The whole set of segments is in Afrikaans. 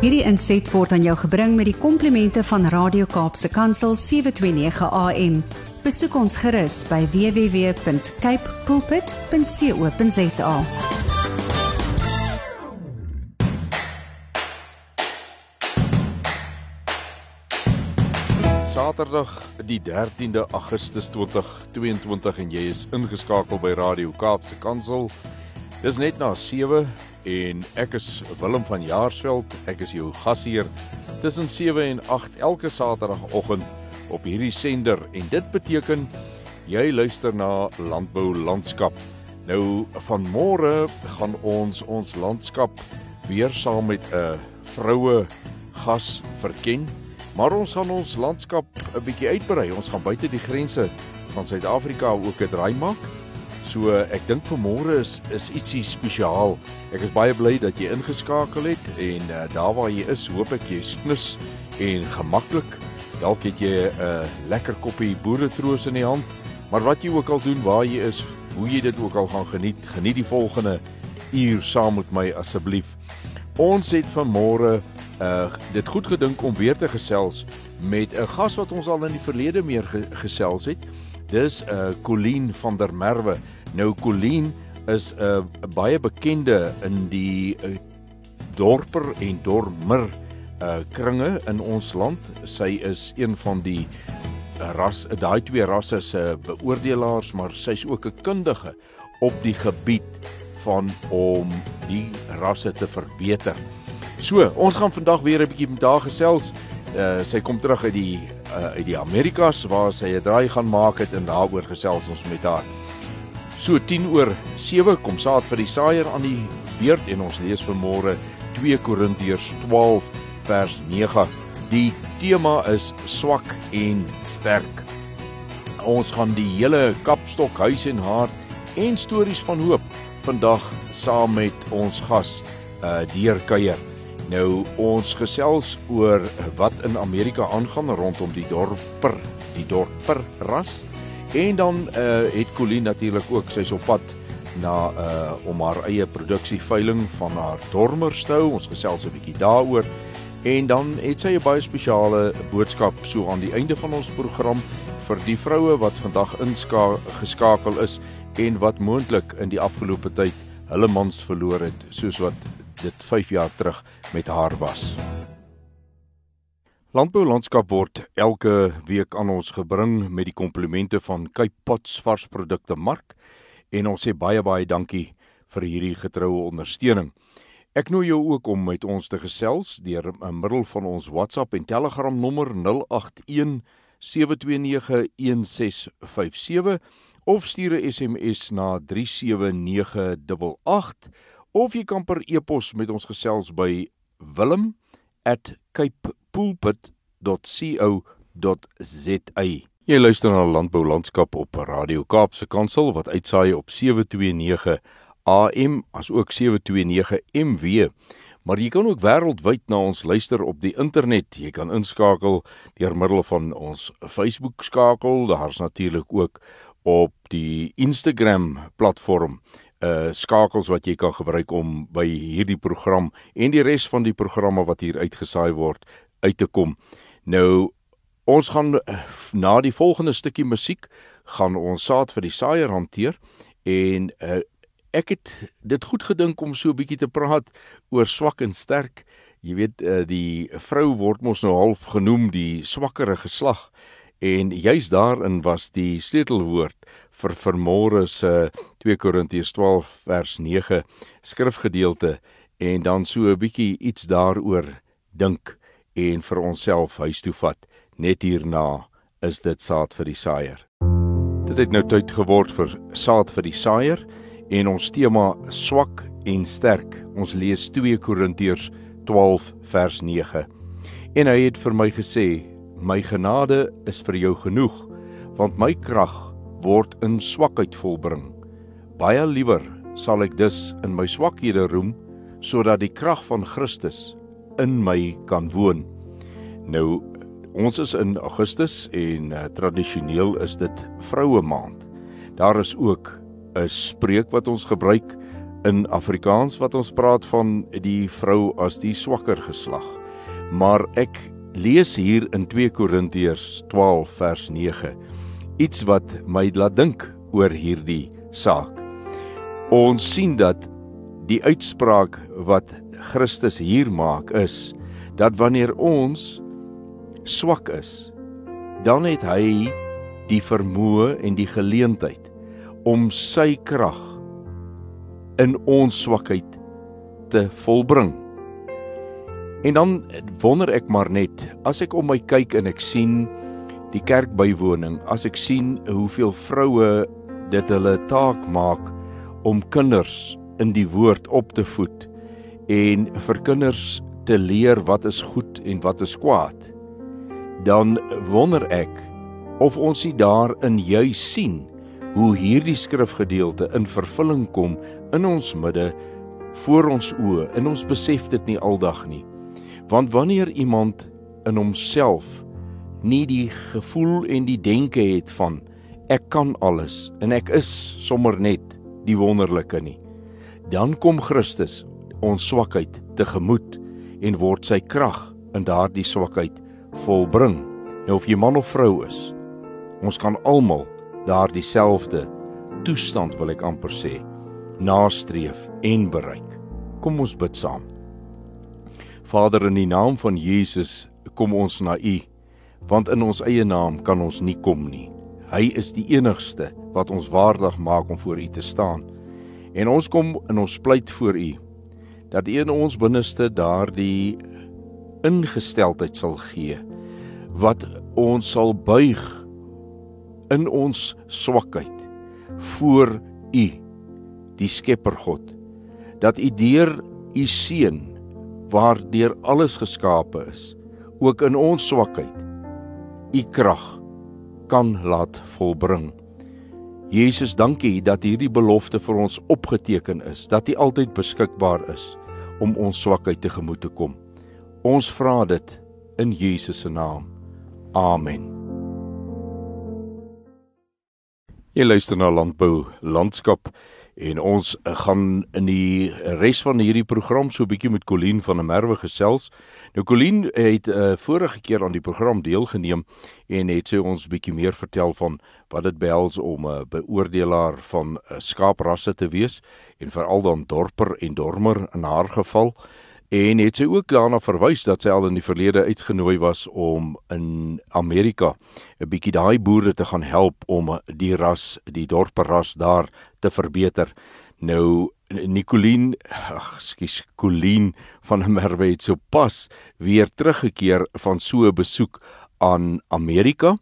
Hierdie inset word aan jou gebring met die komplimente van Radio Kaapse Kansel 729 AM. Besoek ons gerus by www.cape pulpit.co.za. Saterdag die 13de Augustus 2022 en jy is ingeskakel by Radio Kaapse Kansel. Dis net na 7 en ek is Willem van Jaarsveld. Ek is jou gasheer tussen 7 en 8 elke Saterdagoggend op hierdie sender en dit beteken jy luister na Landbou Landskap. Nou van môre gaan ons ons landskap weer saam met 'n vroue gas verken. Maar ons gaan ons landskap 'n bietjie uitbrei. Ons gaan buite die grense van Suid-Afrika ook 'n draai maak. So ek dink vanmôre is is ietsie spesiaal. Ek is baie bly dat jy ingeskakel het en uh, daar waar jy is, hoop ek jy snus en gemaklik. Dalk het jy 'n uh, lekker koppie boeretroos in die hand. Maar wat jy ook al doen waar jy is, hoe jy dit ook al gaan geniet, geniet die volgende uur saam met my asseblief. Ons het vanmôre uh dit goed gedink om weer te gesels met 'n gas wat ons al in die verlede meer ge gesels het. Dis 'n uh, Colleen van der Merwe. Nou Colleen is 'n uh, baie bekende in die uh, dorper en dormer uh kringe in ons land. Sy is een van die uh, ras daai twee rasse se beoordelaars, maar sy's ook 'n kundige op die gebied van om die rasse te verbeter. So, ons gaan vandag weer 'n bietjie met haar gesels. Uh sy kom terug uit die uh uit die Amerikas waar sy 'n draai gaan maak het en daaroor gesels ons met haar. So 10 oor 7 kom saad vir die saaier aan die beurt en ons lees vanmôre 2 Korintiërs 12 vers 9. Die tema is swak en sterk. Ons gaan die hele kapstok huis en hart en stories van hoop vandag saam met ons gas uh deurkuier. Nou ons gesels oor wat in Amerika aangaan rondom die dorper, die dorper ras En dan uh het Colleen natuurlik ook sy's op pad na uh om haar eie produksie veiling van haar dormers te hou. Ons gesels 'n bietjie daaroor. En dan het sy 'n baie spesiale boodskap so aan die einde van ons program vir die vroue wat vandag ingeskakel is en wat moontlik in die afgelope tyd hulle mans verloor het soos wat dit 5 jaar terug met haar was. Landbou landskap word elke week aan ons gebring met die komplimente van Cape Pots varsprodukte mark en ons sê baie baie dankie vir hierdie getroue ondersteuning. Ek nooi jou ook om met ons te gesels deur middel van ons WhatsApp en Telegram nommer 081 7291657 of stuur 'n SMS na 37988 of jy kan per e-pos met ons gesels by wilm@cape pulpit.co.za. Jy luister na Landbou Landskap op Radio Kaapse Kansel wat uitsaai op 729 AM as ook 729 MW. Maar jy kan ook wêreldwyd na ons luister op die internet. Jy kan inskakel deur middel van ons Facebook skakel. Daar's natuurlik ook op die Instagram platform uh skakels wat jy kan gebruik om by hierdie program en die res van die programme wat hier uitgesaai word uit te kom. Nou ons gaan na die volgende stukkie musiek gaan ons saad vir die saaier hanteer en uh, ek het dit goed gedink om so 'n bietjie te praat oor swak en sterk. Jy weet uh, die vrou word mos nou half genoem die swakkere geslag en juis daarin was die sleutelwoord vir vermôre se 2 Korintiërs 12 vers 9 skrifgedeelte en dan so 'n bietjie iets daaroor dink en vir onsself huis toe vat. Net hierna is dit saad vir die saaier. Dit het nou tyd geword vir saad vir die saaier en ons tema swak en sterk. Ons lees 2 Korintiërs 12 vers 9. En hy het vir my gesê: "My genade is vir jou genoeg, want my krag word in swakheid volbring. Baie liewer sal ek dus in my swakhede roem, sodat die krag van Christus in my kan woon. Nou ons is in Augustus en uh, tradisioneel is dit vroue maand. Daar is ook 'n spreek wat ons gebruik in Afrikaans wat ons praat van die vrou as die swakker geslag. Maar ek lees hier in 2 Korintiërs 12 vers 9 iets wat my laat dink oor hierdie saak. Ons sien dat die uitspraak wat Christus hier maak is dat wanneer ons swak is, dan het hy die vermoë en die geleentheid om sy krag in ons swakheid te volbring. En dan wonder ek maar net, as ek om my kyk en ek sien die kerkbywoning, as ek sien hoeveel vroue dit hulle taak maak om kinders in die woord op te voed en vir kinders te leer wat is goed en wat is kwaad, dan wonder ek of ons nie daarin juis sien hoe hierdie skrifgedeelte in vervulling kom in ons midde voor ons oë en ons besef dit nie aldag nie. Want wanneer iemand in homself nie die gevoel en die denke het van ek kan alles en ek is sommer net die wonderlike nie, dan kom Christus ons swakheid tegemoet en word sy krag in daardie swakheid volbring. Nou of jy man of vrou is, ons kan almal daardie selfde toestand wil ek amper sê nastreef en bereik. Kom ons bid saam. Vader in die naam van Jesus kom ons na U want in ons eie naam kan ons nie kom nie. Hy is die enigste wat ons waardig maak om voor U te staan. En ons kom in ons pleit voor U dat U in ons binneste daardie ingesteldheid sal gee wat ons sal buig in ons swakheid voor U die Skepper God dat U deur U seun waardeur alles geskape is ook in ons swakheid U krag kan laat volbring. Jesus, dankie dat hierdie belofte vir ons opgeteken is, dat U altyd beskikbaar is om ons swakheid tegemoet te kom. Ons vra dit in Jesus se naam. Amen. Jy luister na Landbou Landskap en ons gaan in die res van hierdie program so 'n bietjie met Colleen van der Merwe gesels. Nou Colleen het uh, vorige keer aan die program deelgeneem en het sy ons bietjie meer vertel van wat dit behels om 'n beoordelaar van uh, skaaprasse te wees en veral dan dorper en dormer in haar geval. En het sy ook daarna verwys dat sy al in die verlede uitgenooi was om in Amerika 'n bietjie daai boere te gaan help om die ras, die dorperras daar te verbeter. Nou Nicoline, ag, skus, Colleen van Merwe het so pas weer teruggekeer van so 'n besoek aan Amerika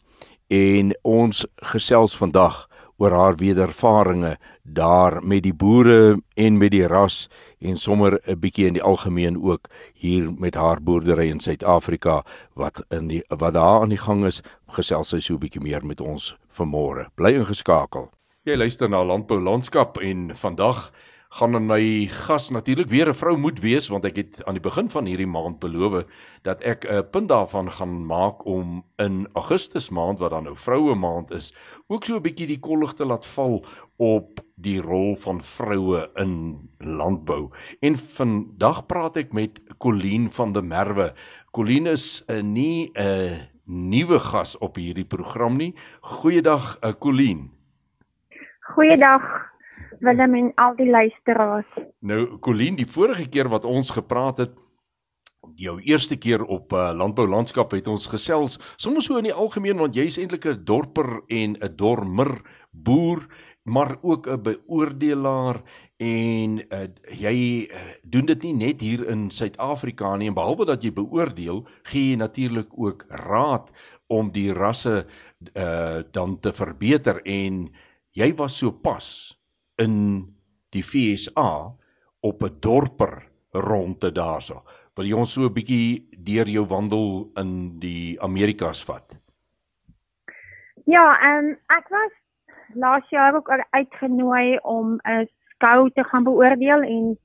en ons gesels vandag oor haar wedervarings daar met die boere en met die ras en sommer 'n bietjie in die algemeen ook hier met haar boerdery in Suid-Afrika wat in die wat daar aan die gang is, gesels sy so 'n bietjie meer met ons vanmôre. Bly ingeskakel. Jy luister na Landbou Landskap en vandag gaan dan my gas natuurlik weer 'n vrou moet wees want ek het aan die begin van hierdie maand beloof dat ek 'n punt daarvan gaan maak om in Augustus maand wat dan nou vroue maand is ook so 'n bietjie die kollig te laat val op die rol van vroue in landbou. En vandag praat ek met Colleen van der Merwe. Colleen is uh, nie 'n uh, nuwe gas op hierdie program nie. Goeiedag, uh, Colleen. Goeiedag Willem en al die luisteraars. Nou Colleen, die vorige keer wat ons gepraat het, jou eerste keer op uh, landbou landskap het ons gesels, soms so in die algemeen want jy's eintlik 'n dorper en 'n dormer boer maar ook 'n beoordelaar en uh, jy uh, doen dit nie net hier in Suid-Afrika nie en behalwe dat jy beoordeel, gee jy natuurlik ook raad om die rasse uh, dan te verbeter en jy was so pas in die FSA op 'n dorper rondte daarso. Wil jy ons so 'n bietjie deur jou wandel in die Amerikas vat? Ja, ehm um, ek was laas jaar ook uitgenooi om 'n skou te gaan beoordeel en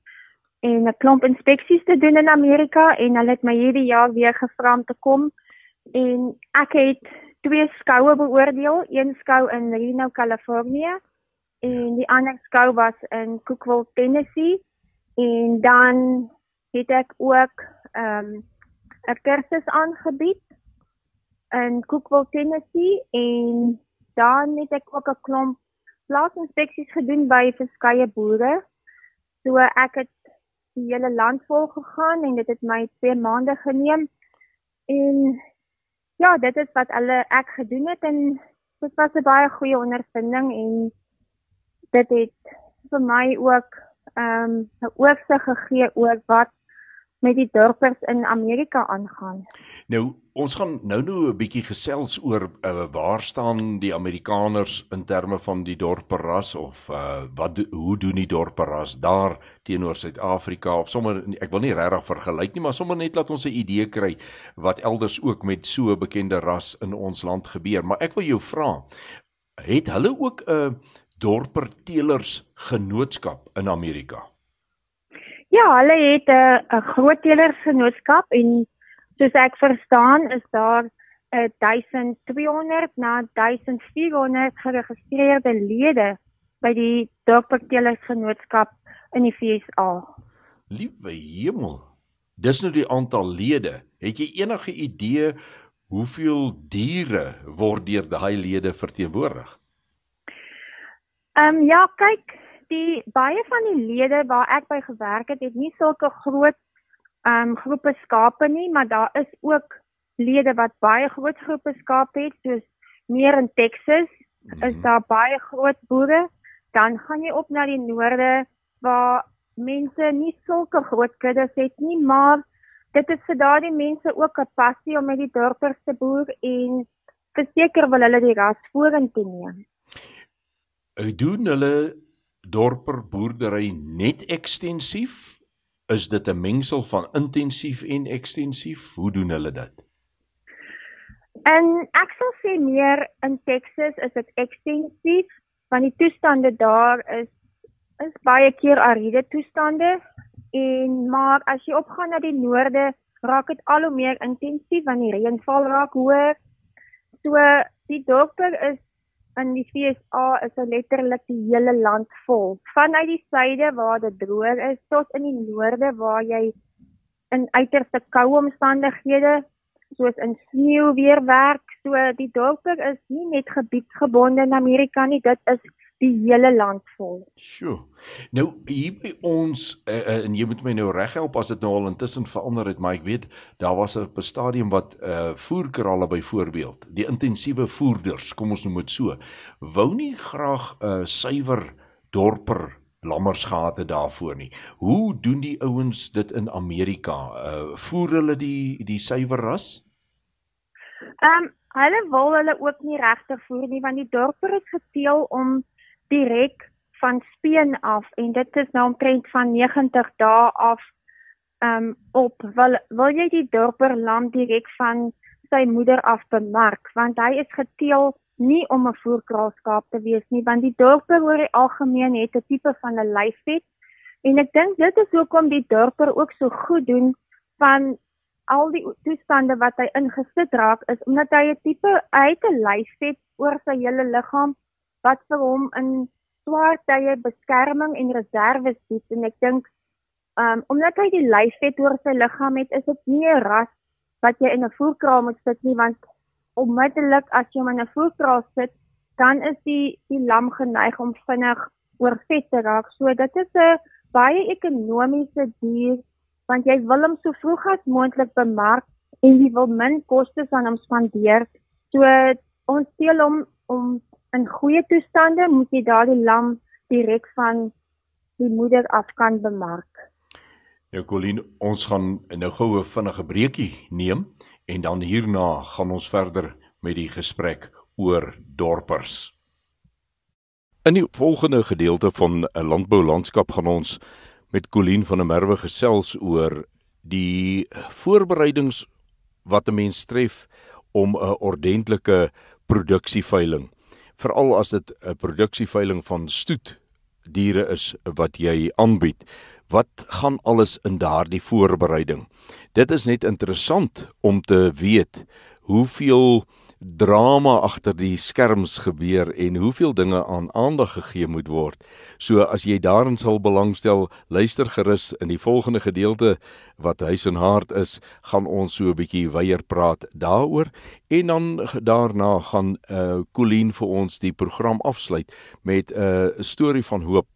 en 'n klomp inspeksies te doen in Amerika en hulle het my hierdie jaar weer gevra om te kom en ek het twee skoue beoordeel, een skou in Reno, Kalifornië en die ander skou was in Cookville, Tennessee. En dan het ek ook ehm um, 'n kursus aangebied in Cookville, Tennessee en dan het ek ook 'n klomp plaasinspeksies gedoen by verskeie boere. So ek het die hele land vol gegaan en dit het my 2 maande geneem. En ja, dit is wat alle ek gedoen het en dit was 'n baie goeie ondervinding en dit het vir my ook ehm um, 'n oorsig gegee oor wat met die dorpers in Amerika aangaan. Nou, ons gaan nou nou 'n bietjie gesels oor uh, waar staan die Amerikaners in terme van die dorperras of uh, wat hoe doen die dorperras daar teenoor Suid-Afrika of sommer ek wil nie regtig vergelyk nie, maar sommer net laat ons 'n idee kry wat elders ook met so 'n bekende ras in ons land gebeur. Maar ek wil jou vra, het hulle ook 'n uh, dorper teelers genootskap in Amerika? Ja, hulle het 'n groot telersgenootskap en soos ek verstaan is daar 'n 1200 na 1400 geregistreerde lede by die dorpertelersgenootskap in die FSA. Liewe hemel. Dis nou die aantal lede. Het jy enige idee hoeveel diere word deur daai lede verteenwoordig? Ehm um, ja, kyk, die baie van die lede waar ek by gewerk het, het nie sulke groot ehm um, groepe skape nie, maar daar is ook lede wat baie groot groepe skape het, soos meer in Texas mm -hmm. is daar baie groot boere. Dan gaan jy op na die noorde waar mense nie sulke groot kuddes het nie, maar dit is vir daardie mense ook 'n passie om met die dorpers te boer en verseker wil hulle die ras vorentoe neem. Ek doen hulle dorper boerdery net ekstensief? Is dit 'n mengsel van intensief en ekstensief? Hoe doen hulle dit? En ek sal sê meer in Texas is dit ekstensief want die toestande daar is is baie keer ariede toestande en maar as jy opgaan na die noorde raak dit al hoe meer intensief want die reënval raak hoër. So die dorper is in die FSA is dit letterlik die hele land vol. Vanuit die suide waar dit droog is tot in die noorde waar jy in uiterste koue omstandighede soos in sneeu weer werk. So die dorpe is nie net gebiedsgebonde in Amerika nie, dit is die hele land vol. Sjoe. Nou hier by ons uh, uh, en jy moet my nou reghelp as dit nou al intussen verander het, maar ek weet daar was 'n stadium wat uh voerkrale byvoorbeeld, die intensiewe voerders, kom ons noem dit so, wou nie graag 'n uh, suiwer dorper lammers gehad het daarvoor nie. Hoe doen die ouens dit in Amerika? Uh voer hulle die die suiwer ras? Ehm um, hulle wil hulle ook nie regtig voer nie want die dorper is geteel om direk van speen af en dit is nou omtrent van 90 dae af um op. Wil wil jy die dorper lam direk van sy moeder af bemark? Want hy is geteel nie om 'n voerkraalskaap te wees nie want die dorper oor die algemeen het 'n tipe van 'n lyfvet en ek dink dit is hoekom die dorper ook so goed doen van al die toestande wat hy ingesit raak is omdat hy 'n tipe uit 'n lyfvet oor sy hele liggaam wat vir hom in swaar tye beskerming en reserves bied en ek dink um, omdat hy die lyfvet oor sy liggaam het, is dit nie 'n ras wat jy in 'n voerkraal moet sit nie want onmiddellik as jy hom in 'n voerkraal sit, dan is die die lam geneig om vinnig oorvet te raak. So dit is 'n baie ekonomiese dier want jy wil hom so vroeg as moontlik bemark en jy wil min kostes aan hom spandeer. So ons steel hom om in goeie toestande moet jy daardie lam direk van die moeder af kan bemark. Ja Colleen, ons gaan nou gou 'n vinnige breekie neem en dan hierna gaan ons verder met die gesprek oor dorpers. In die volgende gedeelte van 'n landboulandskap gaan ons met Colleen van der Merwe gesels oor die voorbereidings wat 'n mens tref om 'n ordentlike produksieveiling veral as dit 'n produksieveiling van stoet diere is wat jy aanbied. Wat gaan alles in daardie voorbereiding? Dit is net interessant om te weet hoeveel drama agter die skerms gebeur en hoeveel dinge aan aandag gegee moet word. So as jy daarin sal belangstel, luister gerus in die volgende gedeelte wat huis en hart is, gaan ons so 'n bietjie weier praat daaroor en dan daarna gaan eh uh, Colleen vir ons die program afsluit met eh, 'n uh, storie van hoop,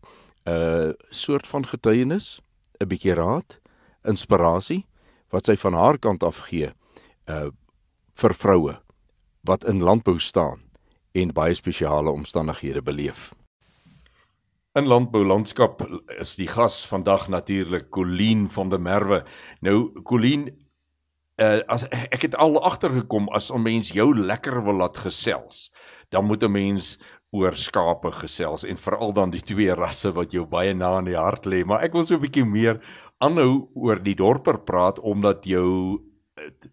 'n uh, soort van getuienis, 'n bietjie raad, inspirasie wat sy van haar kant af gee uh vir vroue wat in landbou staan en baie spesiale omstandighede beleef. In landbou landskap is die gas vandag natuurlik Colleen van der Merwe. Nou Colleen uh, as ek het al agtergekom as 'n mens jou lekker wil laat gesels, dan moet 'n mens oor skape gesels en veral dan die twee rasse wat jou baie na in die hart lê, maar ek wil so 'n bietjie meer aanhou oor die dorper praat omdat jou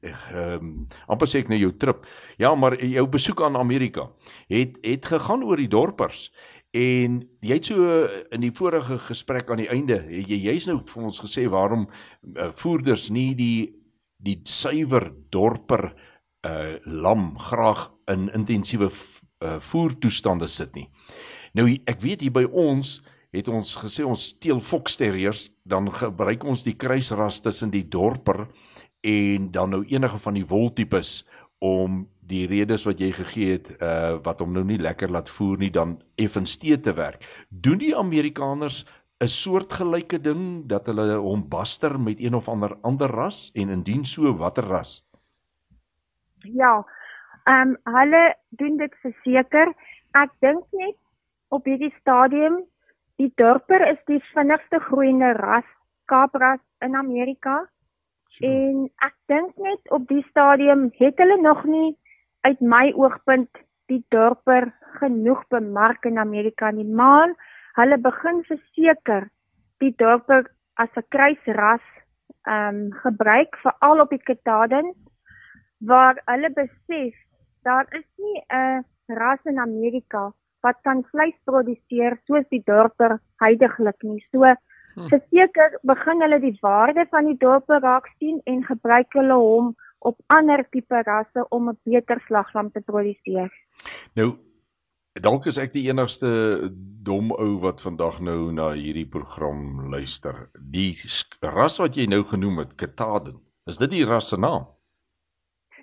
ehm amper sê ek nou jou trip. Ja, maar jou besoek aan Amerika het het gegaan oor die dorpers en jy het so in die vorige gesprek aan die einde jy jy's nou vir ons gesê waarom uh, voerders nie die die suiwer dorper uh lam graag in intensiewe uh, voertoestande sit nie. Nou ek weet hier by ons het ons gesê ons steel fox terriers dan gebruik ons die kruisras tussen die dorper en dan nou enige van die woltipes om die redes wat jy gegee het uh wat hom nou nie lekker laat voer nie dan effens te te werk. Doen die Amerikaners 'n soortgelyke ding dat hulle hom baster met een of ander ander ras en indien so watter ras? Ja. Ehm um, hulle doen dit verseker. Ek dink net op hierdie stadium die dorper is die vinnigste groeiende ras kaapras in Amerika. En ek dink net op die stadium het hulle nog nie uit my oogpunt die dorper genoeg bemark in Amerika nie, maar hulle begin verseker die dorper as 'n kruisras ehm um, gebruik veral op die Kataden waar hulle besef daar is nie 'n ras in Amerika wat kan vleis produseer soos die dorper heidaglik nie. So. Verseker begin hulle die waarde van die dorp raak sien en gebruik hulle hom op ander tipe rasse om 'n beter slaglam te produseer. Nou dalk is ek die enigste dom ou wat vandag nou na hierdie program luister. Die ras wat jy nou genoem het, Kataden, is dit die ras se naam?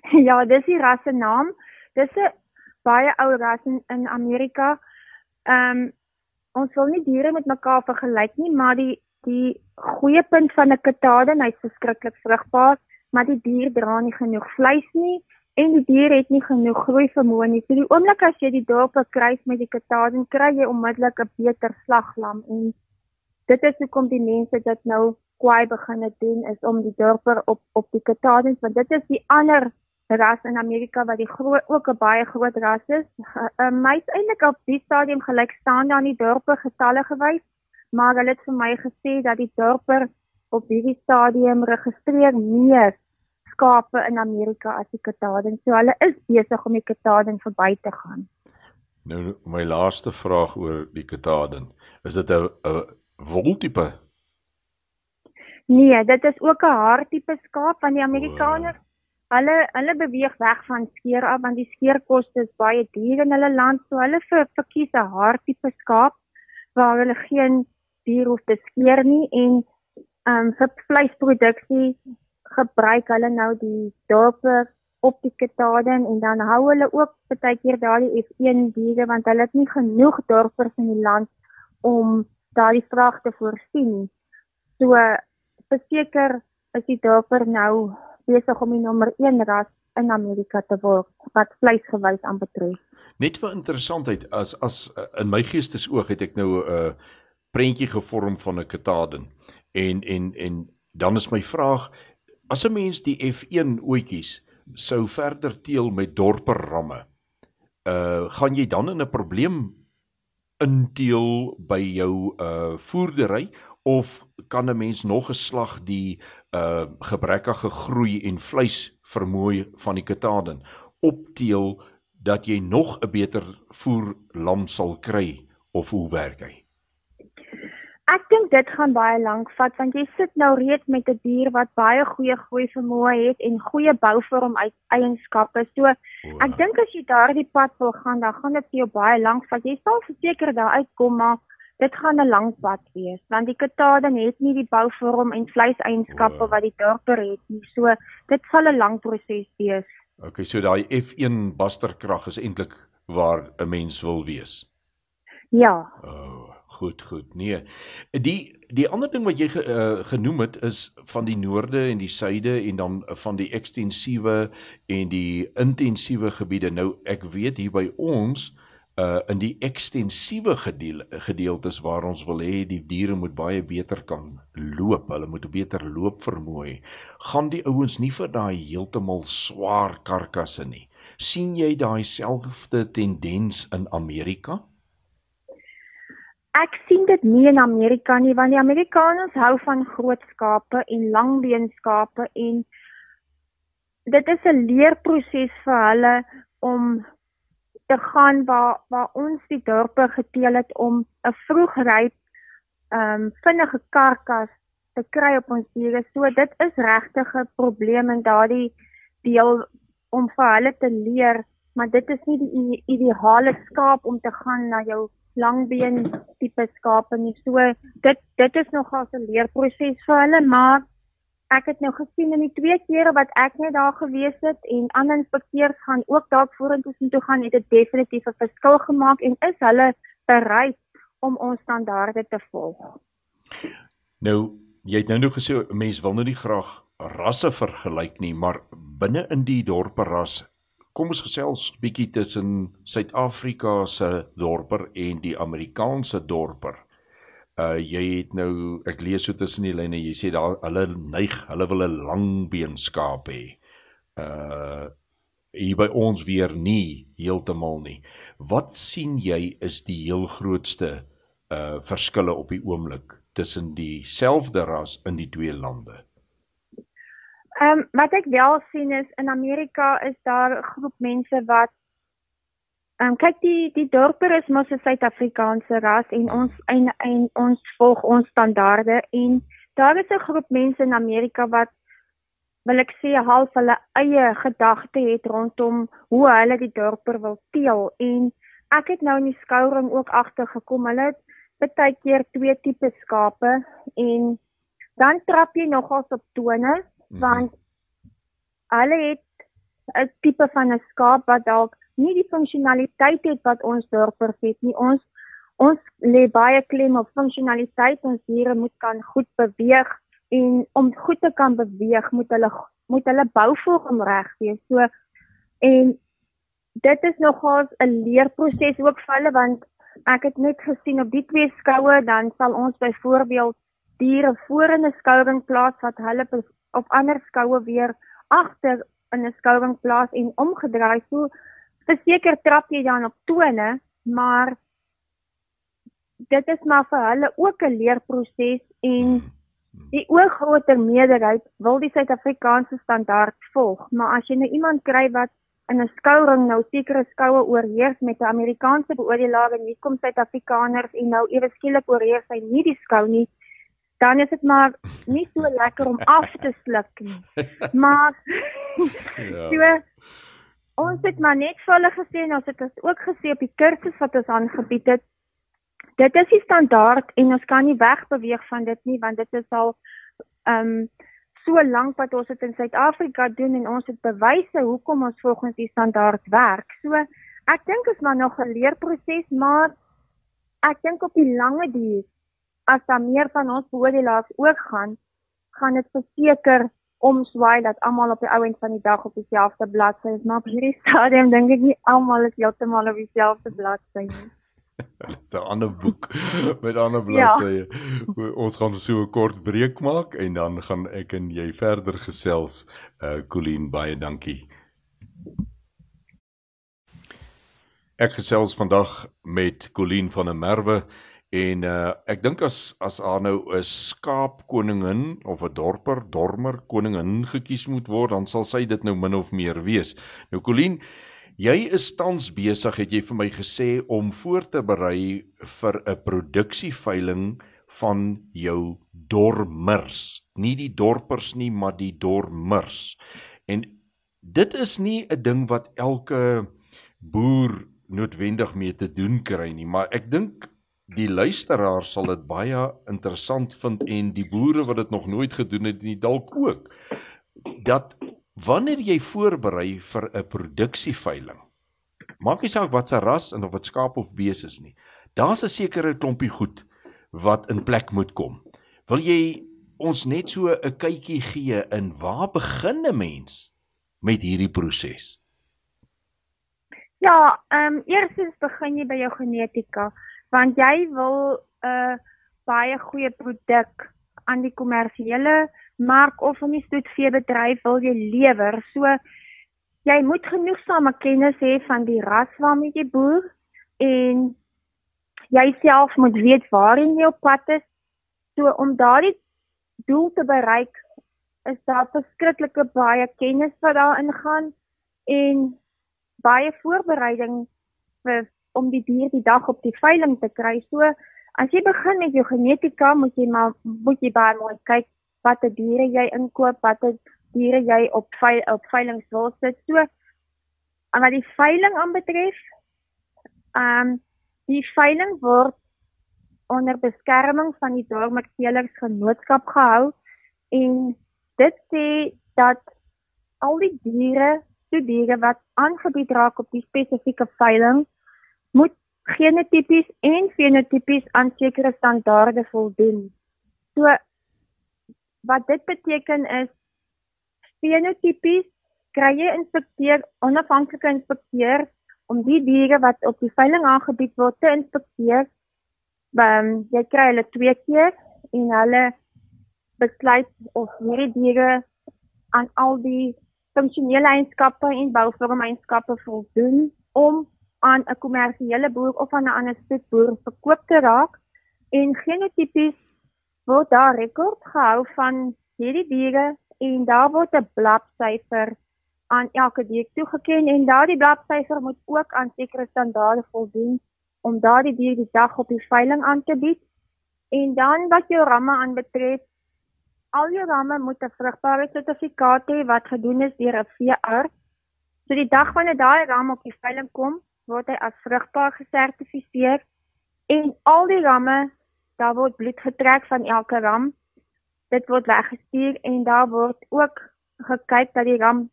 Ja, dis die ras se naam. Dis 'n baie ou ras in, in Amerika. Ehm um, ons wil nie diere met mekaar vergelyk nie, maar die die goeie punt van 'n katade, hy's verskriklik vrugbaar, maar die dier dra nie genoeg vleis nie en die dier het nie genoeg groei vermoë nie. So die oomblik as jy die dorp kruis met die katade, kry jy onmiddellik 'n beter slaglam en dit is hoekom die mense dit nou kwai begin doen is om die dorper op op die katade, want dit is die ander ras in Amerika wat die groot ook 'n baie groot ras is. Uh, uh, my is eintlik op die stadium gelyk staan daar in die dorpe getalle gewys, maar hulle het vir my gesê dat die dorper op hierdie stadium registreer meer skape in Amerika as die kataden. So hulle is besig om die kataden verby te gaan. Nou my laaste vraag oor die kataden. Is dit 'n 'n woltipe? Nee, dit is ook 'n haartipe skaap van die Amerikaners. Hulle hulle beweeg weg van skeer af want die skeerkoste is baie duur in hulle land so hulle vir verkies 'n haartipe skaap waar hulle geen dier hoef te skeer nie en ehm um, vir vleisproduksie gebruik hulle nou die dorpe op die ketaden en dan hou hulle ook baie keer daardie F1 diere want hulle het nie genoeg dorpers in die land om daardie vraag te voorsien nie. So verseker is die dorper nou besig om die nommer 1 ras in Amerika te word wat vleisgewys aanbetref. Net vir interessantheid as as in my geestesoog het ek nou 'n uh, prentjie gevorm van 'n kataden en en en dan is my vraag as 'n mens die F1 oetjies sou verder teel met dorper ramme uh gaan jy dan in 'n probleem inteel by jou uh voerdery of kan 'n mens nog 'n slag die uh gebrekkige groei en vleis vermoë van die kataden opteel dat jy nog 'n beter voer lam sal kry of hoe werk hy? Ek dink dit gaan baie lank vat want jy sit nou reeds met 'n dier wat baie goeie groei vermoë het en goeie bouvorm eienskappe. So ek dink as jy daardie pad wil gaan, dan gaan dit vir jou baie lank vat. Jy sal verseker daar uitkom, maar dit gaan 'n lang pad wees want die kataden het nie die bouvorm en vleiseienskappe wat die dorper het nie. So dit sal 'n lang proses wees. Okay, so daai F1 basterkrag is eintlik waar 'n mens wil wees. Ja. Oh, goed, goed. Nee. Die die ander ding wat jy ge, uh, genoem het is van die noorde en die suide en dan van die ekstensiewe en die intensiewe gebiede. Nou ek weet hier by ons uh in die ekstensiewe gedeel, gedeeltes waar ons wil hê die diere moet baie beter kan loop, hulle moet 'n beter loopvermoë hê. Gaan die ouens nie vir daai heeltemal swaar karkasse nie. sien jy daai selfde tendens in Amerika? Ek sien dit nie in Amerika nie want die Amerikaners hou van groot skape en langbeenskape en dit is 'n leerproses vir hulle om te gaan waar waar ons die dorpe geteel het om 'n vroegryp ehm um, vinnige karkas te kry op ons diere. So dit is regtig 'n probleem in daardie deel om vir hulle te leer, maar dit is nie die ideale skaap om te gaan na jou langbeen tipe skape nie. So dit dit is nogal 'n leerproses vir hulle, maar ek het nou gesien in die twee kere wat ek net daar gewees het en ander inspekteurs gaan ook dalk vorentoe sien toe gaan het dit definitief 'n verskil gemaak en is hulle bereid om ons standaarde te volg. Nou, jy het nou nog gesê mense wil nou nie graag rasse vergelyk nie, maar binne in die dorpe ras Kom ons gesels bietjie tussen Suid-Afrika se dorper en die Amerikaanse dorper. Uh jy het nou ek lees so tussen die lyne jy sê daar hulle neig, hulle wil 'n lang been skaap hê. Uh hier by ons weer nie heeltemal nie. Wat sien jy is die heel grootste uh verskille op die oomblik tussen dieselfde ras in die twee lande? Ehm um, wat ek wel sien is in Amerika is daar 'n groep mense wat um, kyk die die dorper is mos 'n Suid-Afrikaanse ras en ons en, en ons volg ons standaarde en daar is 'n groep mense in Amerika wat wil ek sê half hulle eie gedagte het rondom hoe hulle die dorper wil teel en ek het nou in die skouring ook agtergekom hulle het baie keer twee tipe skape en dan trap jy nogals op tone Mhm. want hulle het 'n tipe van 'n skaap wat dalk nie die funksionaliteit het wat ons dorpers het nie. Ons ons lê baie klem op funksionaliteit. Ons diere moet kan goed beweeg en om goed te kan beweeg moet hulle moet hulle bouvorm reg wees. So en dit is nogals 'n leerproses ook vir hulle want ek het net gesien op die twee skoue dan sal ons byvoorbeeld diere voor in 'n skouing plaas wat hulle op ander skoue weer agter in 'n skouing plaas en omgedraai. So verseker trap jy dan op tone, maar dit is maar vir hulle ook 'n leerproses en die oorgrootste meerderheid wil die Suid-Afrikaanse standaard volg. Maar as jy nou iemand kry wat in 'n skouring nou sekere skoue oorheers met 'n Amerikaanse beoordelaar en nie kom Suid-Afrikaners en nou ewe skielik oorheers hy nie die skou nie, dan is dit maar nie so lekker om af te sluk nie. Maar ja. so ons het maar net vir hulle gesê en ons het ook gesê op die kursus wat ons aangebied het, dit is die standaard en ons kan nie wegbeweeg van dit nie want dit is al ehm um, so lank wat ons dit in Suid-Afrika doen en ons het bewyse hoekom ons volgens die standaard werk. So ek dink is maar nog 'n leerproses, maar ek dink op die lange duur as daar meer van ons beoordelaars ook gaan, gaan dit verseker omswaai dat almal op die ou end van die dag op dieselfde bladsy is. Maar op hierdie stadium dink ek nie almal is heeltemal op dieselfde bladsy nie. 'n ander boek met ander bladsye. Ja. Ons gaan so 'n kort breek maak en dan gaan ek en jy verder gesels. Uh Colleen, baie dankie. Ek gesels vandag met Colleen van der Merwe. En uh ek dink as as haar nou 'n skaapkoningin of 'n dorper, dormer koningin gekies moet word, dan sal sy dit nou min of meer wees. Nou Colleen, jy is tans besig, het jy vir my gesê om voor te berei vir 'n produksieveiling van jou dormers. Nie die dorpers nie, maar die dormers. En dit is nie 'n ding wat elke boer noodwendig mee te doen kry nie, maar ek dink die luisteraar sal dit baie interessant vind en die boere wat dit nog nooit gedoen het nie dalk ook dat wanneer jy voorberei vir 'n produksieveiling maak nie saak wat se ras en of dit skaap of bees is nie daar's 'n sekere klompie goed wat in plek moet kom. Wil jy ons net so 'n kykie gee in waar begin 'n mens met hierdie proses? Ja, ehm um, eerstens begin jy by jou genetika want jy wil 'n uh, baie goeie produk aan die kommersiële mark of in die stoetveebedryf wil jy lewer. So jy moet genoegsame kennis hê van die ras waarmee jy boer en jy self moet weet waarheen jy op pad is. So om daardie doel te bereik is daar verskriklike baie kennis wat daarin gaan en baie voorbereiding vir om die dier die dag op die veiling te kry. So as jy begin met jou genetika, moet jy maar moet jy baie mooi kyk watter diere jy inkoop, watter diere jy op veil, op veilings wil sit. So en wat die veiling aanbetref, ehm um, die veiling word onder beskerming van die Dormerteelers Genootskap gehou en dit sê dat al die diere, die diere wat aangebied raak op die spesifieke veiling genotipies en fenotipies aan sekere standaarde voldoen. So wat dit beteken is fenotipies kry jy inspekteer onafhanklike inspekteur om die diere wat op die veiling aangebied word te inspekteer. Dan jy kry hulle twee keer en hulle besluit of hierdie diere aan al die funksionele eienskappe en bouvormeienskappe voldoen om aan 'n kommersiële boer of aan 'n ander stoetboer verkoop te raak en genotipies word daar rekord gehou van hierdie diere en daar word 'n blabsyfer aan elke dier toegeken en daardie blabsyfer moet ook aan sekere standaarde voldoen om daardie dier die dag op die veiling aan te bied. En dan wat jou ramme aanbetref, al jou ramme moet 'n vrugbare sertifikaat hê wat gedoen is deur 'n veearts. So die dag wanneer daai ram op die veiling kom, word hy as vrugbaar gesertifiseer en al die ramme daar word bloed getrek van elke ram. Dit word weggestuur en daar word ook gekyk dat die ram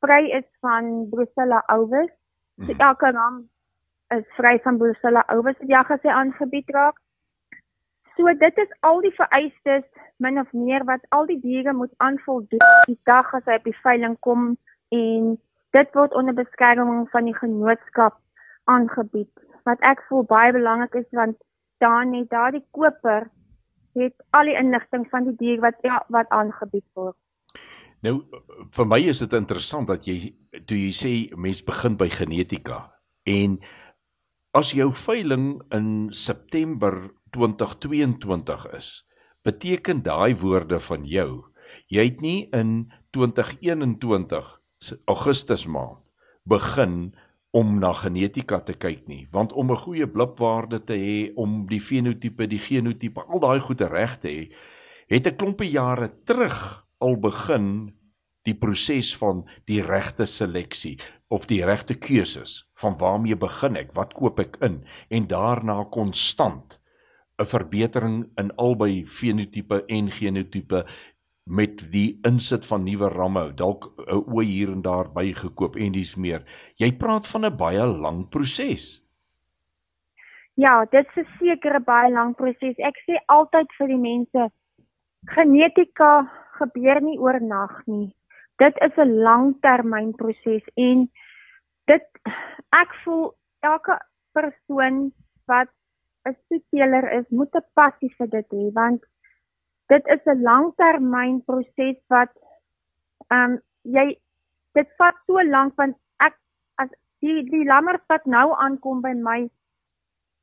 vry is van Brucella ovis so mhm. elke ram is vry van Brucella ovis wat jy gesê aangebied raak. So dit is al die vereistes min of meer wat al die diere moet aanvoldoen die dag as hy op die veiling kom en dit word onder beskerming van die genootskap aangebied wat ek voel baie belangrik is want dan net daardie koper het al die inligting van die dier wat ja, wat aangebied word. Nou vir my is dit interessant dat jy toe jy sê mens begin by genetika en as jou veiling in September 2022 is, beteken daai woorde van jou jy het nie in 2021 Augustus maand begin om na genetika te kyk nie, want om 'n goeie blipwaarde te hê, om die fenotipe, die genotipe, al daai goede reg te hê, het 'n klompie jare terug al begin die proses van die regte seleksie of die regte keuses van waarmee begin ek, wat koop ek in en daarna konstant 'n verbetering in albei fenotipe en genotipe met die insit van nuwe ramme, dalk 'n ooi hier en daar bygekoop en dis meer. Jy praat van 'n baie lang proses. Ja, dit is 'n sekere baie lang proses. Ek sê altyd vir die mense, genetika gebeur nie oornag nie. Dit is 'n langtermynproses en dit ek voel elke persoon wat 'n stoeteler is, moet 'n passie vir dit hê want dit is 'n langtermynproses wat ehm um, jy dit vat so lank want ek as die die lammers wat nou aankom by my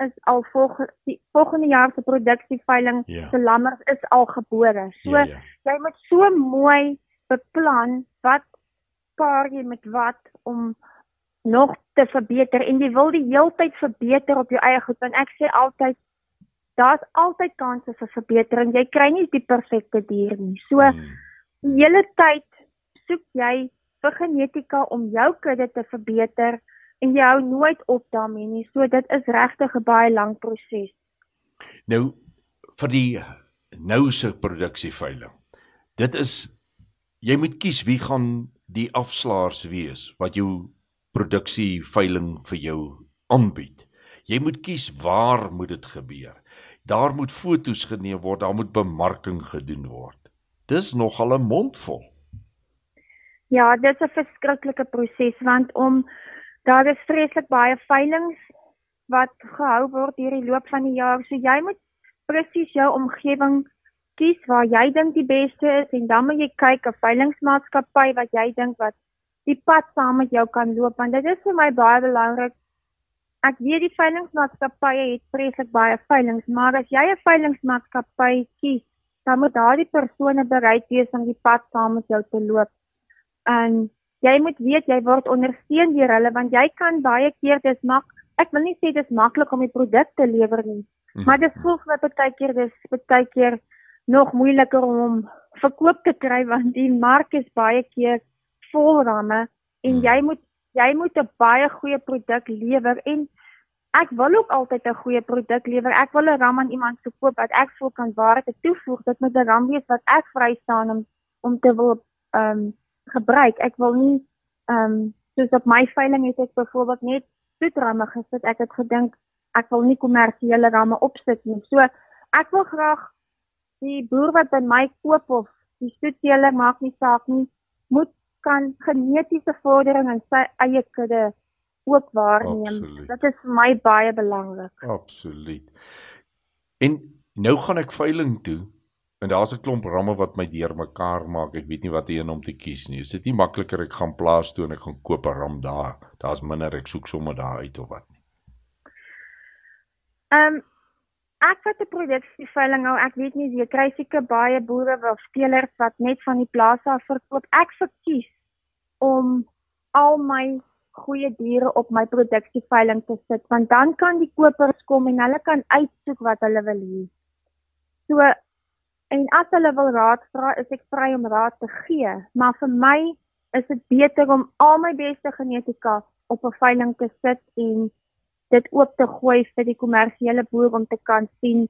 is al volg die volgende jaar se produksieveiling ja. se lammers is al gebore. So ja, ja. jy moet so mooi beplan wat paar jy met wat om nog te verbeter en jy wil die heeltyd verbeter op jou eie goed want ek sê altyd daar's altyd kanse vir verbetering. Jy kry nie die perfekte dier nie. So hmm. die hele tyd soek jy vir genetika om jou kudde te verbeter en jy hou nooit op daarmee nie. So dit is regtig 'n baie lang proses. Nou vir die nou se produksieveiling. Dit is jy moet kies wie gaan die afslaers wees wat jou produksieveiling vir jou aanbied. Jy moet kies waar moet dit gebeur. Daar moet fotos geneem word, daar moet bemarking gedoen word. Dis nogal 'n mondvol. Ja, dit is 'n verskriklike proses want om daar is vreeslik baie veilinge wat gehou word deur die loop van die jaar. So jy moet presies jou omgewing kies waar jy dink die beste is en dan moet jy kyk 'n veilingsmaatskappy wat jy dink wat die pad saam met jou kan loop want dit is vir my baie belangrik. Ek weet die veilingsmaatskappye het vreeslik baie veilings, maar as jy 'n veilingsmaatskappy kies, dan moet daardie persone bereid wees om die pad saam met jou te loop. En jy moet weet jy word ondersteun deur hulle want jy kan baie keer dis mak ek wil nie sê dis maklik om die produk te lewer nie mm. maar dit voel vir my baie keer dis baie keer nog moeiliker om hom verkoop te kry want die mark is baie keer vol ramme en mm. jy moet jy moet 'n baie goeie produk lewer en ek wil ook altyd 'n goeie produk lewer ek wil 'n ram aan iemand verkoop wat ek voel kan waarde toevoeg dit moet 'n ram wees wat ek vry staan om om te wil ehm um, gebruik. Ek wil nie ehm um, soos op my veiling het ek byvoorbeeld net toetramme gesit. Ek het gedink ek wil nie kommersiële ramme opsit nie. So ek wil graag die boer wat by my koop of die stoetteler maak nie saak nie, moet kan genetiese vordering in sy eie kudde ook waarneem. Absoluut. Dit is vir my baie belangrik. Absoluut. En nou gaan ek veiling toe En daar's 'n klomp ramme wat my deurmekaar maak. Ek weet nie wat een om te kies nie. Is dit nie makliker ek gaan plaas toe en ek gaan koop 'n ram daar? Daar's minder ek soek sommer daar uit of wat nie. Ehm um, ek het 'n produksieveiling nou. Ek weet nie, jy kry seker baie boere of spelers wat net van die plaas af verkoop. Ek verkies om al my goeie diere op my produksieveiling te sit want dan kan die kopers kom en hulle kan uitsoek wat hulle wil hê. So En as hulle wil raad vra, is ek vry om raad te gee, maar vir my is dit beter om al my beste genetika op 'n veiling te sit en dit oop te gooi vir die kommersiële boer om te kan sien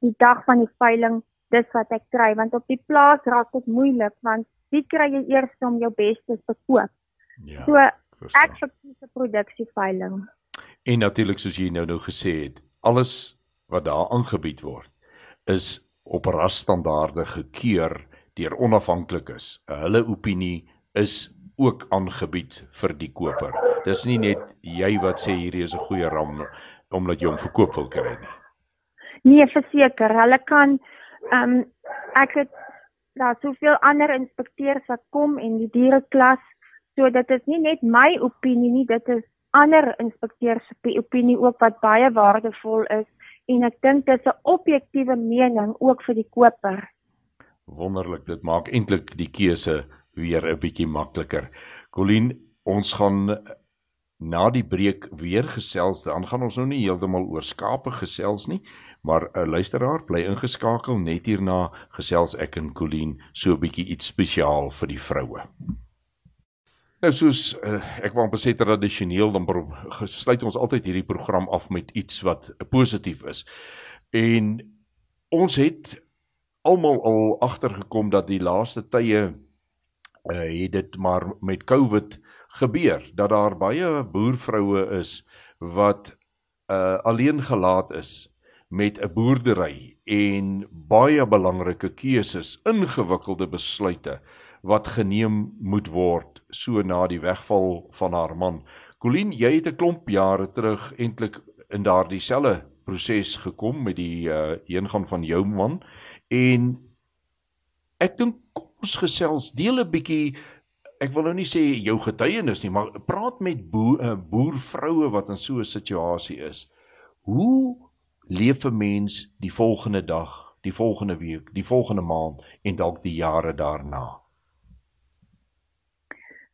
die dag van die veiling dis wat ek kry want op die plaas raak dit moeilik want wie kry jy eers om jou beste te koop. Ja. So ek verkies 'n produksieveiling. En natuurlik soos jy nou nou gesê het, alles wat daar aangebied word is op rasstandaarde gekeur deur onafhanklikes. Hulle opinie is ook aangebied vir die koper. Dis nie net jy wat sê hierdie is 'n goeie ram omdat jy hom verkoop wil kry nie. Nee, verseker, hulle kan ehm um, ek het daar soveel ander inspekteurs wat kom en die diereklas, so dit is nie net my opinie nie, dit is ander inspekteurs se opinie ook wat baie waardevol is en ek dink dit is 'n objektiewe mening ook vir die koper. Wonderlik, dit maak eintlik die keuse weer 'n bietjie makliker. Colleen, ons gaan na die breek weer gesels, dan gaan ons nou nie heeltemal oor skape gesels nie, maar 'n luisteraar bly ingeskakel net hierna gesels ek en Colleen so 'n bietjie iets spesiaal vir die vroue. Nou soos uh, ek wou amper sê tradisioneel dan gesluit ons altyd hierdie program af met iets wat positief is. En ons het almal al agtergekom dat die laaste tye uh, het dit maar met COVID gebeur dat daar baie boervroue is wat uh, alleen gelaat is met 'n boerdery en baie belangrike keuses, ingewikkelde besluite wat geneem moet word so na die wegval van haar man. Colleen, jy het 'n klomp jare terug eintlik in daardie selfde proses gekom met die uh heengaan van jou man en ek dink kom ons gesels deel 'n bietjie ek wil nou nie sê jou getuienis nie maar praat met boer uh, boervroue wat in so 'n situasie is. Hoe leef 'n mens die volgende dag, die volgende week, die volgende maand en dalk die jare daarna?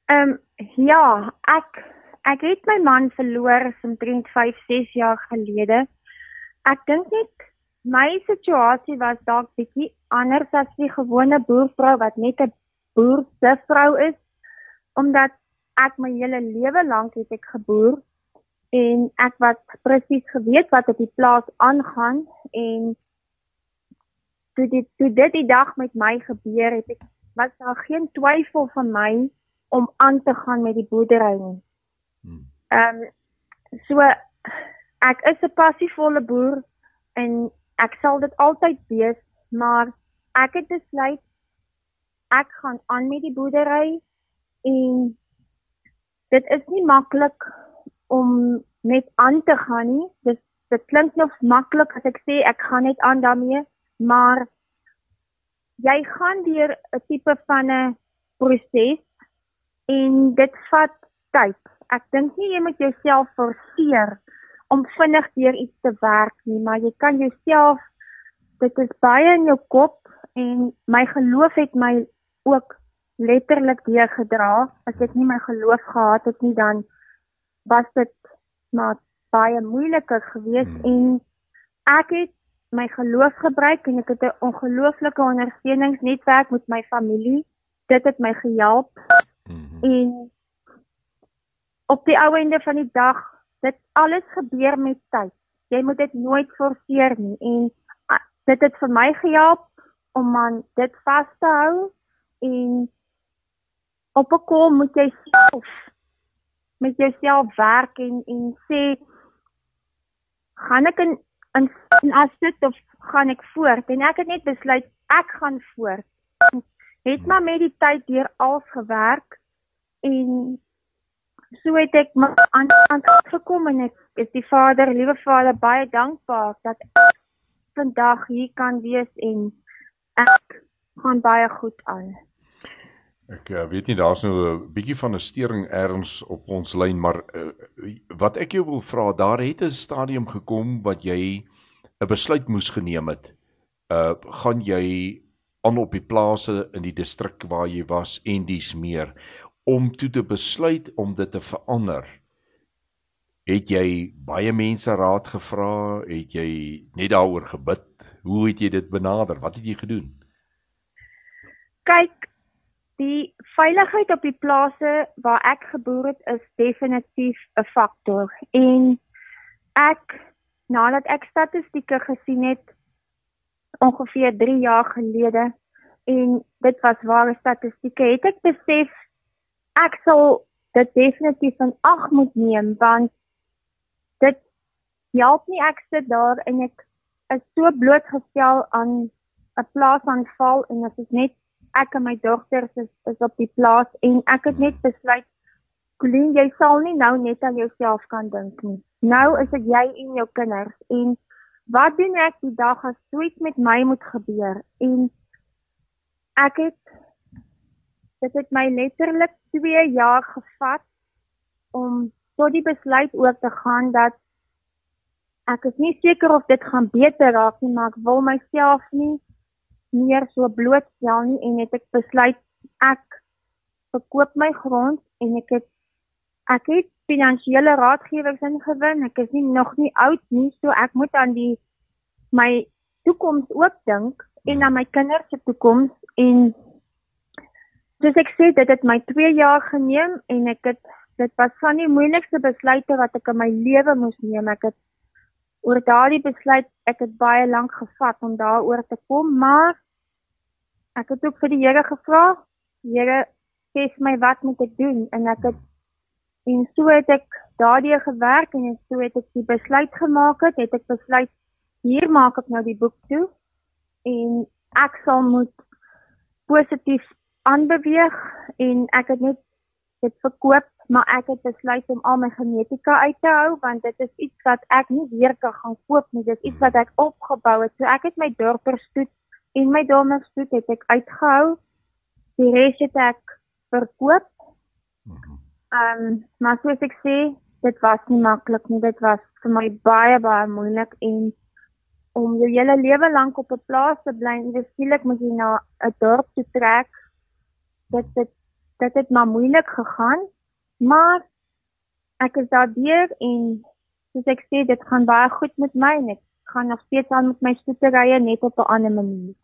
Ehm um, ja, ek ek het my man verloor omtrent 5, 6 jaar gelede. Ek dink net my situasie was dalk bietjie anders as die gewone boervrou wat net 'n boer se vrou is omdat ek my hele lewe lank het ek geboer en ek wat presies geweet wat op die plaas aangaan en toe dit toe dit die dag met my gebeur het ek was daar geen twyfel van my om aan te gaan met die boerdery nie. Hmm. Ehm um, so ek is 'n passievolle boer en ek sal dit altyd wees, maar ek het besluit ek gaan aan met die boerdery en dit is nie maklik om net aan te gaan nie. Dit dit klink nog maklik as ek sê ek gaan net aan daarmee, maar jy gaan deur 'n tipe van 'n proses en dit vat tyd. Ek dink nie jy moet jouself forceer om vinnig deur iets te werk nie, maar jy kan jouself dit is baie in jou kop en my geloof het my ook letterlik deurgedra. As ek nie my geloof gehad het nie, dan was dit maar baie moeiliker geweest hmm. en ek het my geloof gebruik en ek het 'n ongelooflike ondersteuningsnetwerk met my familie. Dit het my gehelp. Hmm. En op die ou einde van die dag, dit alles gebeur met tyd. Jy moet dit nooit forceer nie en dit het vir my gehelp om aan dit vas te hou en op 'n kom moet jy self met jouself werk en en sê gaan ek in in, in as dit of gaan ek voort en ek het net besluit ek gaan voort het maar met die tyd deur al gewerk en so het ek my aan aan gekom en ek is die Vader, liewe Vader, baie dankbaar dat ek vandag hier kan wees en ek gaan baie goed aan. Ek uh, weet nie daar's nou 'n bietjie van 'n stering erns op ons lyn, maar uh, wat ek jou wil vra, daar het 'n stadium gekom wat jy 'n besluit moes geneem het. Uh gaan jy aan op die plase in die distrik waar jy was en dis meer om toe te besluit om dit te verander. Het jy baie mense raad gevra? Het jy net daaroor gebid? Hoe het jy dit benader? Wat het jy gedoen? Kyk, Die veiligheid op die plase waar ek geboer het is definitief 'n faktor en ek nadat ek statistieke gesien het ongeveer 3 jaar gelede en dit was ware statistieke het ek besef ek sal dit definitief in ag moet neem want dit help nie ek sit daar en ek is so blootgestel aan 'n plaasaanval en dit is net ek en my dogters is, is op die plaas en ek het net besluit Colleen jy sal nie nou net aan jouself kan dink nie. Nou is dit jy en jou kinders en wat doen ek die dag as so iets met my moet gebeur en ek het dit het my letterlik 2 jaar gevat om tot die besluit oor te gaan dat ek is nie seker of dit gaan beter raak nie maar ek wil myself nie meer so blootstel nie en het ek besluit ek verkoop my grond en ek het ek het finansiële raadgewers ingewin. Ek is nie nog nie oud nie, so ek moet aan die my toekoms ook dink en aan my kinders se toekoms en dis ek sê dit het my 2 jaar geneem en ek het dit was van die moeilikste besluite wat ek in my lewe moes neem. Ek het oor daardie besluit ek het baie lank gevat om daaroor te kom maar ek het ook vir die Here gevra Here sê my wat moet ek doen? En ek het en so het ek daardie gewerk en so het ek die besluit gemaak het het ek besluit hier maak ek nou die boek toe en ek sal moet positief aanbeweeg en ek het net dit verkoop maar ek het besluit om al my genetika uit te hou want dit is iets wat ek nie weer kan gaan koop nie. Dit is iets wat ek opgebou het. So ek het my dorperstoet en my dorperstoet het ek uitgehou. Die res het ek verkoop. Mhm. Ehm um, maar soos ek sê, dit was nie maklik nie. Dit was vir my baie baie moeilik en om jou hele lewe lank op 'n plaas te bly, skielik moet jy na 'n dorp toe trek. Dit dit dit het maar moeilik gegaan. Maar ek is daardeur en soos ek sê, dit gaan baie goed met my en ek gaan nog steeds aan met my stoeterye net op 'n ander manier.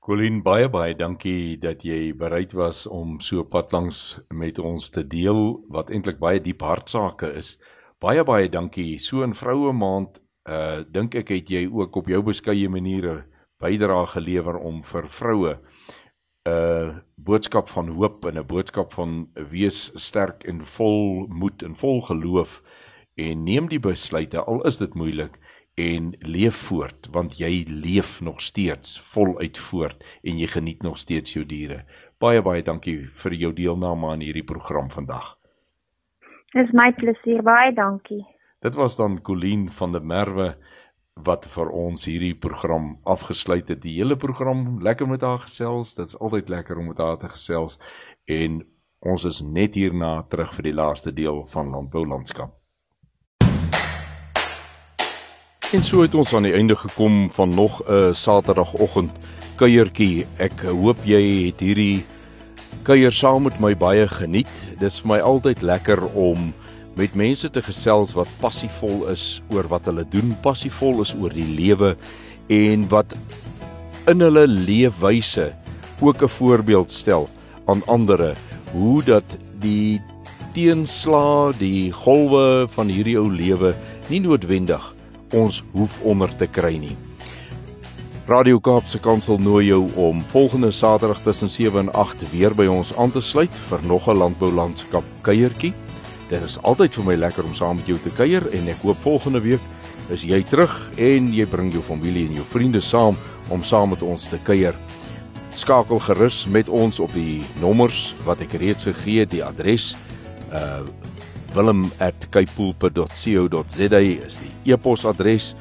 Colin baie baie dankie dat jy bereid was om so pad langs met ons te deel wat eintlik baie diep hartsake is. Baie baie dankie. So 'n vroue maand uh dink ek het jy ook op jou beskeie maniere bydra gelewer om vir vroue 'n boodskap van hoop en 'n boodskap van wees sterk en vol moed en vol geloof en neem die besluite al is dit moeilik en leef voort want jy leef nog steeds voluit voort en jy geniet nog steeds jou diere. Baie baie dankie vir jou deelname aan hierdie program vandag. Dis my plesier, baie dankie. Dit was dan Colleen van der Merwe wat vir ons hierdie program afgesluit het. Die hele program lekker met haar gesels. Dit's altyd lekker om met haar te gesels en ons is net hierna terug vir die laaste deel van landbou landskap. En so het ons aan die einde gekom van nog 'n Saterdagoggend kuiertjie. Ek hoop jy het hierdie kuier saam met my baie geniet. Dit is vir my altyd lekker om met mense te gesels wat passievol is oor wat hulle doen, passievol is oor die lewe en wat in hulle leefwyse ook 'n voorbeeld stel aan ander hoe dat die teenslae, die golwe van hierdie ou lewe nie noodwendig ons hoef onder te kry nie. Radio Kaapse Kansel nooi jou om volgende Saterdag tussen 7 en 8 weer by ons aan te sluit vir nog 'n landboulandskap kuiertjie. Dit is altyd vir my lekker om saam met jou te kuier en ek hoop volgende week is jy terug en jy bring jou familie en jou vriende saam om saam met ons te kuier. Skakel gerus met ons op die nommers wat ek reeds gegee het, die adres uh willem@kaipoolpe.co.za is die e-posadres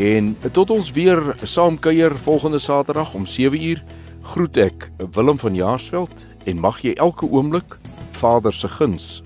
en tot ons weer saam kuier volgende Saterdag om 7uur groet ek Willem van Jaarsveld en mag jy elke oomblik Vader se guns